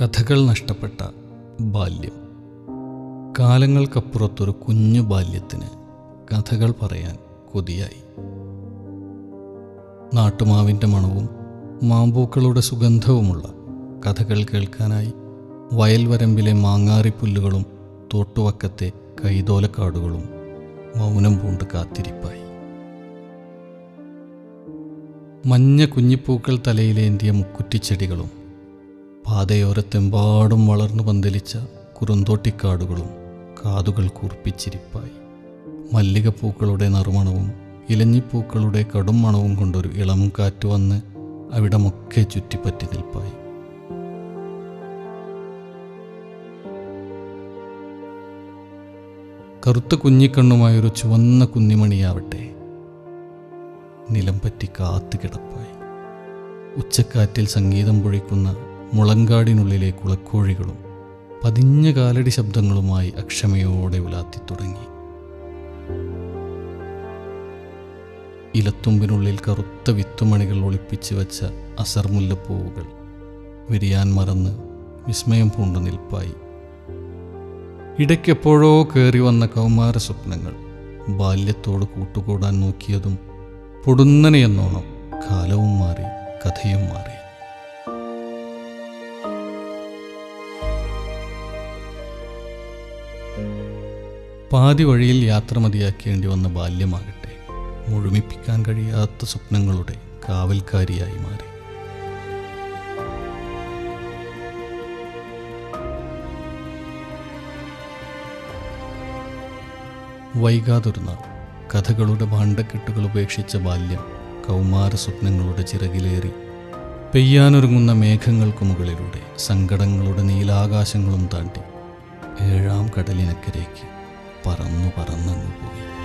കഥകൾ നഷ്ടപ്പെട്ട ബാല്യം. കാലങ്ങൾക്കപ്പുറത്തൊരു കുഞ്ഞു ബാല്യത്തിന് കഥകൾ പറയാൻ കൊതിയായി. നാട്ടുമാവിന്റെ മണവും മാമ്പൂക്കളുടെ സുഗന്ധവുമുള്ള കഥകൾ കേൾക്കാനായി വയൽവരമ്പിലെ മാങ്ങാറിപ്പുല്ലുകളും തോട്ടുവക്കത്തെ കൈതോലക്കാടുകളും മൗനം പൂണ്ട് കാത്തിരിപ്പായി. മഞ്ഞ കുഞ്ഞിപ്പൂക്കൾ തലയിലേന്തിയ മുക്കുറ്റിച്ചെടികളും പാതയോരത്തെമ്പാടും വളർന്നു പന്തലിച്ച കുറുന്തോട്ടിക്കാടുകളും കാതുകൾ കൂർപ്പിച്ചിരിപ്പായി. മല്ലികപ്പൂക്കളുടെ നറുമണവും ഇലഞ്ഞിപ്പൂക്കളുടെ കടും മണവും കൊണ്ടൊരു ഇളം കാറ്റ് വന്ന് അവിടമൊക്കെ ചുറ്റിപ്പറ്റി നിൽപ്പായി. കറുത്ത കുഞ്ഞിക്കണ്ണുമായൊരു ചുവന്ന കുന്നിമണിയാവട്ടെ. നിലം പറ്റി കാത്തു കിടപ്പായി. ഉച്ചക്കാറ്റിൽ സംഗീതം പൊഴിക്കുന്ന മുളങ്കാടിനുള്ളിലെ കുളക്കോഴികളും പതിഞ്ഞ കാലടി ശബ്ദങ്ങളുമായി അക്ഷമയോടെ ഉലാത്തി തുടങ്ങി ഇലത്തുമ്പിനുള്ളിൽ കറുത്ത വിത്തുമണികൾ ഒളിപ്പിച്ചു വച്ച അസർമുല്ലപ്പൂവുകൾ വിരിയാൻ മറന്ന് വിസ്മയം പൂണ്ടു നിൽപ്പായി. ഇടയ്ക്കെപ്പോഴോ കയറി വന്ന കൗമാര സ്വപ്നങ്ങൾ ബാല്യത്തോട് കൂട്ടുകൂടാൻ നോക്കിയതും പൊടുന്നനെയെന്നോണം കാലവും മാറി കഥയും മാറി. പാതി വഴിയിൽ യാത്ര മതിയാക്കേണ്ടി വന്ന ബാല്യമാകട്ടെ. മുഴുമിപ്പിക്കാൻ കഴിയാത്ത സ്വപ്നങ്ങളുടെ കാവൽക്കാരിയായി മാറി. വൈകാതൊരു നാൾ കഥകളുടെ ഭാണ്ഡക്കെട്ടുകൾ ഉപേക്ഷിച്ച ബാല്യം കൗമാര സ്വപ്നങ്ങളുടെ ചിറകിലേറി. പെയ്യാനൊരുങ്ങുന്ന മേഘങ്ങൾക്ക് മുകളിലൂടെ സങ്കടങ്ങളുടെ നീലാകാശങ്ങളും താണ്ടി ഏഴാം കടലിനക്കരയ്ക്ക് പറന്നു പറന്നങ്ങു പോയി.